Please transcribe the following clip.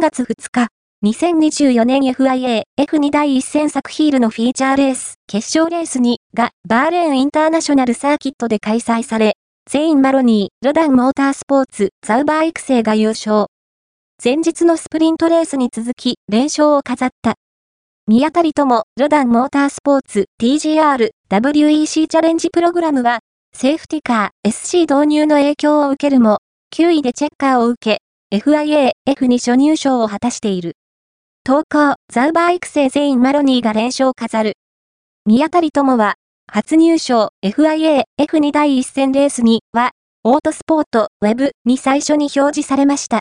3月2日、2024年 FIA F2 第1戦作ヒールのフィーチャーレース、決勝レース2がバーレーンインターナショナルサーキットで開催され、ゼイン・マロニー、ロダン・モータースポーツ、ザウバー育成が優勝。前日のスプリントレースに続き、連勝を飾った。宮当たりとも、ロダン・モータースポーツ、TGR、WEC チャレンジプログラムは、セーフティカー、SC 導入の影響を受けるも、9位でチェッカーを受け、FIA、F に初入賞を果たしている。投稿、ザウバー育成全員マロニーが連勝を飾る。宮当たりともは、初入賞 FIA、F に第一戦レースには、オートスポートウェブに最初に表示されました。